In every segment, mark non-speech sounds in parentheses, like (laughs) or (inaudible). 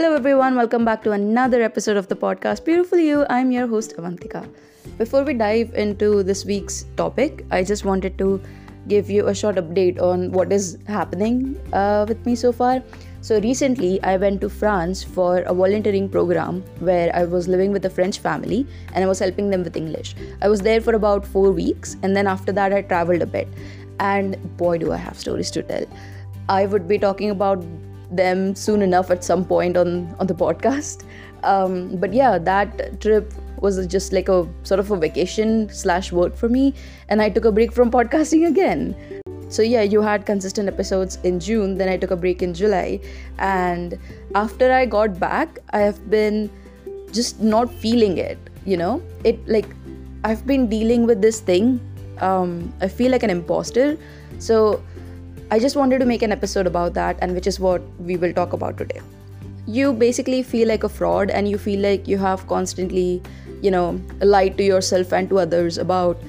Hello, everyone. Welcome back to another episode of the podcast Beautiful You. I'm your host, Avantika. Before we dive into this week's topic, I just wanted to give you a short update on what is happening uh, with me so far. So, recently, I went to France for a volunteering program where I was living with a French family and I was helping them with English. I was there for about four weeks, and then after that, I traveled a bit. And boy, do I have stories to tell. I would be talking about them soon enough at some point on on the podcast. Um, but yeah, that trip was just like a sort of a vacation slash work for me, and I took a break from podcasting again. So yeah, you had consistent episodes in June, then I took a break in July, and after I got back, I have been just not feeling it. You know, it like I've been dealing with this thing. Um, I feel like an imposter. So I just wanted to make an episode about that, and which is what we will talk about today. You basically feel like a fraud, and you feel like you have constantly, you know, lied to yourself and to others about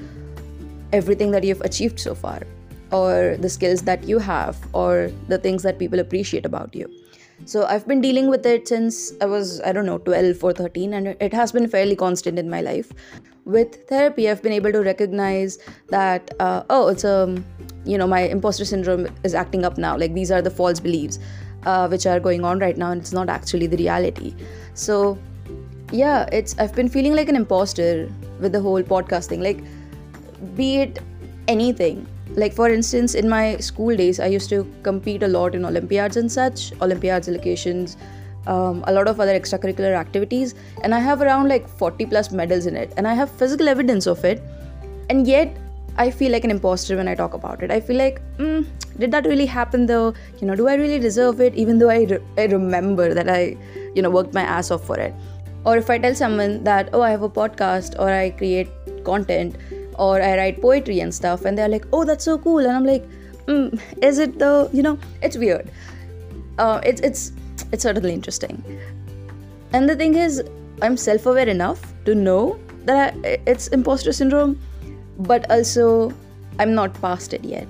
everything that you've achieved so far, or the skills that you have, or the things that people appreciate about you. So I've been dealing with it since I was, I don't know, 12 or 13, and it has been fairly constant in my life. With therapy, I've been able to recognize that, uh, oh, it's a you know my imposter syndrome is acting up now. Like these are the false beliefs uh, which are going on right now and it's not actually the reality. So yeah it's i've been feeling like an imposter with the whole podcasting. Like be it anything like for instance in my school days i used to compete a lot in olympiads and such olympiads allocations um, a lot of other extracurricular activities and i have around like 40 plus medals in it and i have physical evidence of it and yet I feel like an imposter when I talk about it. I feel like, mm, did that really happen though? You know, do I really deserve it? Even though I, re- I remember that I, you know, worked my ass off for it. Or if I tell someone that, oh, I have a podcast or I create content or I write poetry and stuff, and they're like, oh, that's so cool. And I'm like, mm, is it though? You know, it's weird. Uh, it's, it's, it's certainly interesting. And the thing is, I'm self aware enough to know that I, it's imposter syndrome but also I'm not past it yet.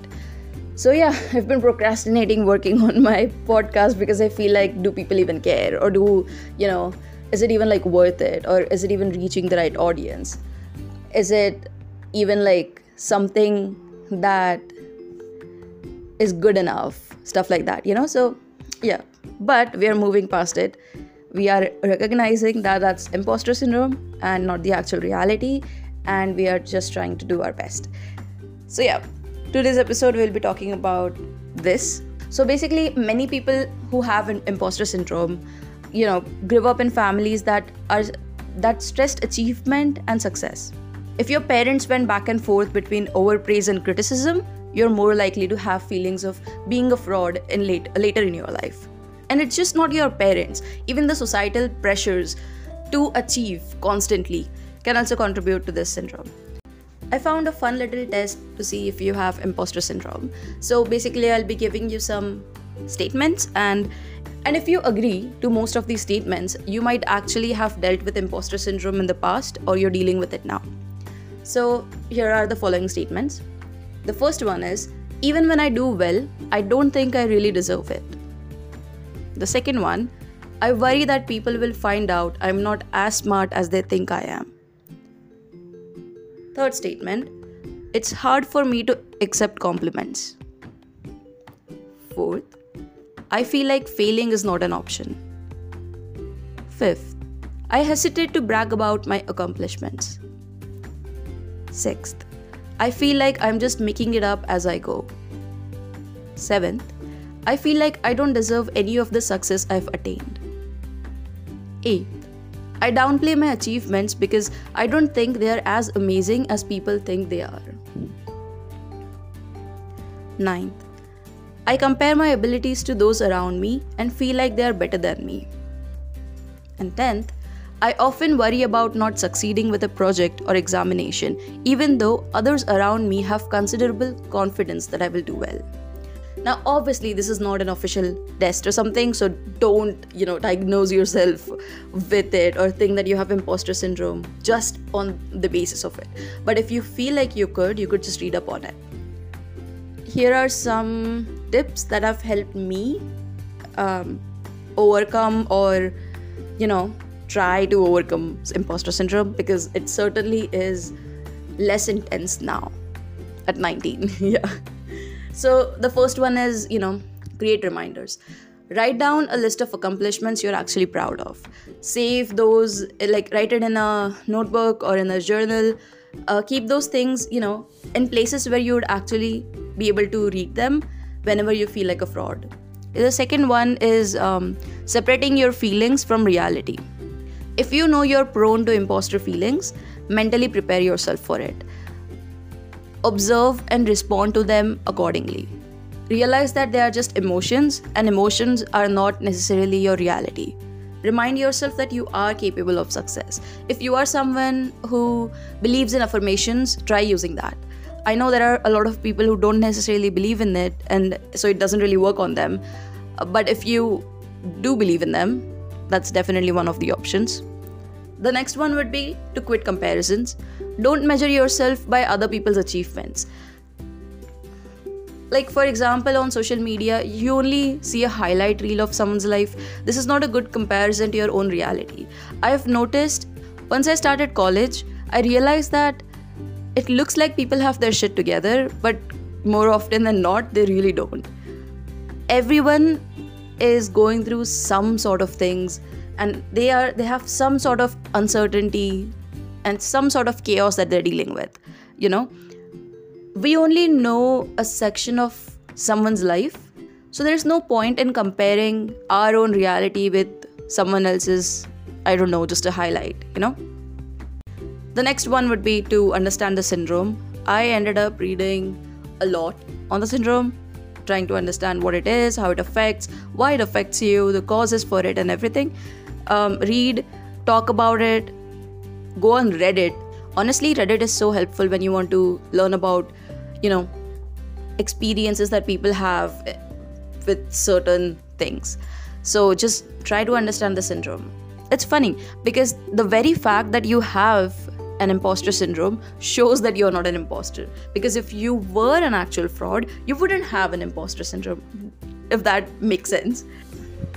So, yeah, (laughs) I've been procrastinating working on my podcast because I feel like, do people even care? Or do, you know, is it even like worth it? Or is it even reaching the right audience? Is it even like something that is good enough? Stuff like that, you know? So, yeah, but we are moving past it. We are recognizing that that's imposter syndrome and not the actual reality and we are just trying to do our best. So, yeah, today's episode we'll be talking about this. So, basically, many people who have an imposter syndrome, you know, grew up in families that are that stressed achievement and success. If your parents went back and forth between overpraise and criticism, you're more likely to have feelings of being a fraud in late, later in your life. And it's just not your parents, even the societal pressures to achieve constantly can also contribute to this syndrome. I found a fun little test to see if you have imposter syndrome. So basically, I'll be giving you some statements and and if you agree to most of these statements, you might actually have dealt with imposter syndrome in the past or you're dealing with it now. So, here are the following statements. The first one is even when I do well, I don't think I really deserve it. The second one, I worry that people will find out I'm not as smart as they think I am. Third statement it's hard for me to accept compliments. Fourth, I feel like failing is not an option. Fifth, I hesitate to brag about my accomplishments. Sixth, I feel like I'm just making it up as I go. Seventh, I feel like I don't deserve any of the success I've attained. Eighth, I downplay my achievements because I don't think they are as amazing as people think they are. Ninth, I compare my abilities to those around me and feel like they are better than me. And tenth, I often worry about not succeeding with a project or examination, even though others around me have considerable confidence that I will do well. Now, obviously, this is not an official test or something, so don't, you know, diagnose yourself with it or think that you have imposter syndrome just on the basis of it. But if you feel like you could, you could just read up on it. Here are some tips that have helped me um, overcome or you know try to overcome imposter syndrome because it certainly is less intense now at 19 (laughs) yeah. So the first one is you know create reminders. Write down a list of accomplishments you're actually proud of. Save those like write it in a notebook or in a journal. Uh, keep those things you know in places where you would actually be able to read them whenever you feel like a fraud. The second one is um, separating your feelings from reality if you know you're prone to imposter feelings mentally prepare yourself for it. Observe and respond to them accordingly. Realize that they are just emotions and emotions are not necessarily your reality. Remind yourself that you are capable of success. If you are someone who believes in affirmations try using that. I know there are a lot of people who don't necessarily believe in it and so it doesn't really work on them. But if you do believe in them that's definitely one of the options. The next one would be to quit comparisons. Don't measure yourself by other people's achievements. Like for example on social media you only see a highlight reel of someone's life. This is not a good comparison to your own reality. I've noticed once i started college i realized that it looks like people have their shit together but more often than not they really don't. Everyone is going through some sort of things and they are they have some sort of uncertainty and some sort of chaos that they're dealing with you know we only know a section of someone's life, so there's no point in comparing our own reality with someone else's, I don't know, just a highlight, you know? The next one would be to understand the syndrome. I ended up reading a lot on the syndrome, trying to understand what it is, how it affects, why it affects you, the causes for it, and everything. Um, read, talk about it, go on Reddit. Honestly, Reddit is so helpful when you want to learn about you know experiences that people have with certain things so just try to understand the syndrome it's funny because the very fact that you have an imposter syndrome shows that you're not an imposter because if you were an actual fraud you wouldn't have an imposter syndrome if that makes sense.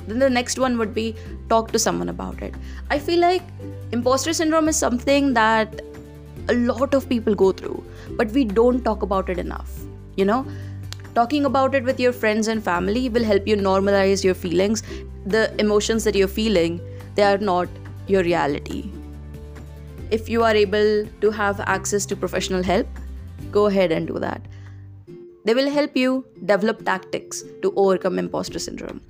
Then the next one would be talk to someone about it. I feel like imposter syndrome is something that a lot of people go through but we don't talk about it enough you know? Talking about it with your friends and family will help you normalize your feelings. The emotions that you're feeling they are not your reality. If you are able to have access to professional help go ahead and do that they will help you develop tactics to overcome imposter syndrome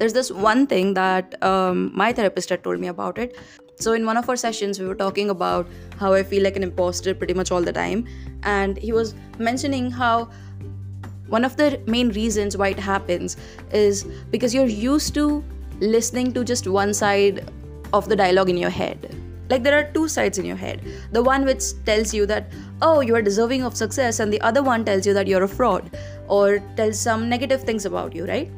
there's this one thing that um, my therapist had told me about it so, in one of our sessions, we were talking about how I feel like an imposter pretty much all the time. And he was mentioning how one of the main reasons why it happens is because you're used to listening to just one side of the dialogue in your head. Like there are two sides in your head. The one which tells you that, oh, you are deserving of success, and the other one tells you that you're a fraud or tells some negative things about you, right?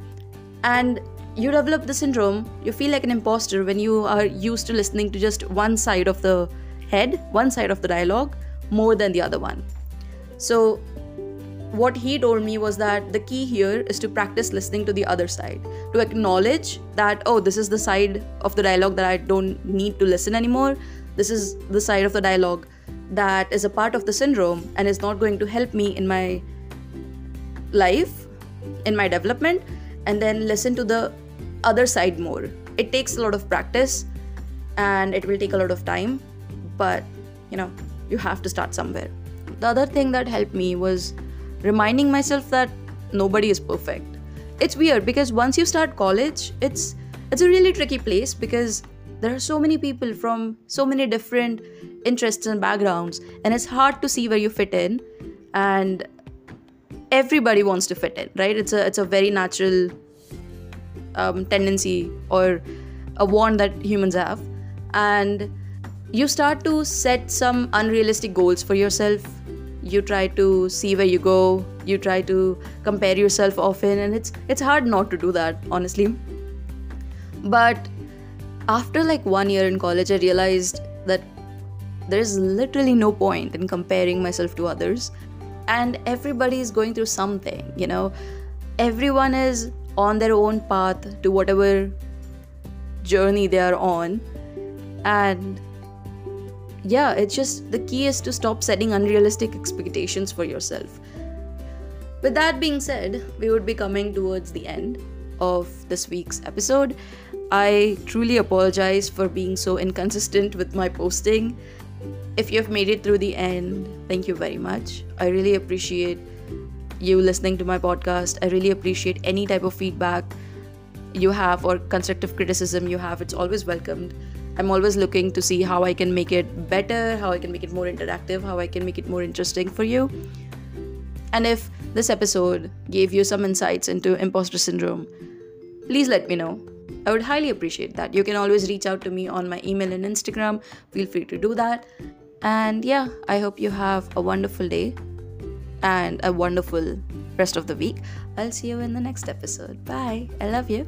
And you develop the syndrome, you feel like an imposter when you are used to listening to just one side of the head, one side of the dialogue, more than the other one. So, what he told me was that the key here is to practice listening to the other side, to acknowledge that, oh, this is the side of the dialogue that I don't need to listen anymore. This is the side of the dialogue that is a part of the syndrome and is not going to help me in my life, in my development and then listen to the other side more. It takes a lot of practice and it will take a lot of time, but you know, you have to start somewhere. The other thing that helped me was reminding myself that nobody is perfect. It's weird because once you start college, it's it's a really tricky place because there are so many people from so many different interests and backgrounds and it's hard to see where you fit in and everybody wants to fit in right? It's a it's a very natural um, tendency or a want that humans have. And you start to set some unrealistic goals for yourself. You try to see where you go. You try to compare yourself often and it's it's hard not to do that honestly. But after like one year in college i realized that there's literally no point in comparing myself to others and everybody is going through something you know everyone is on their own path to whatever journey they are on. And yeah, it's just the key is to stop setting unrealistic expectations for yourself. With that being said, we would be coming towards the end of this week's episode. I truly apologize for being so inconsistent with my posting. If you have made it through the end, thank you very much. I really appreciate you listening to my podcast. I really appreciate any type of feedback you have or constructive criticism you have. It's always welcomed. I'm always looking to see how I can make it better, how I can make it more interactive, how I can make it more interesting for you. And if this episode gave you some insights into imposter syndrome, please let me know. I would highly appreciate that. You can always reach out to me on my email and Instagram. Feel free to do that. And yeah, I hope you have a wonderful day and a wonderful rest of the week. I'll see you in the next episode. Bye. I love you.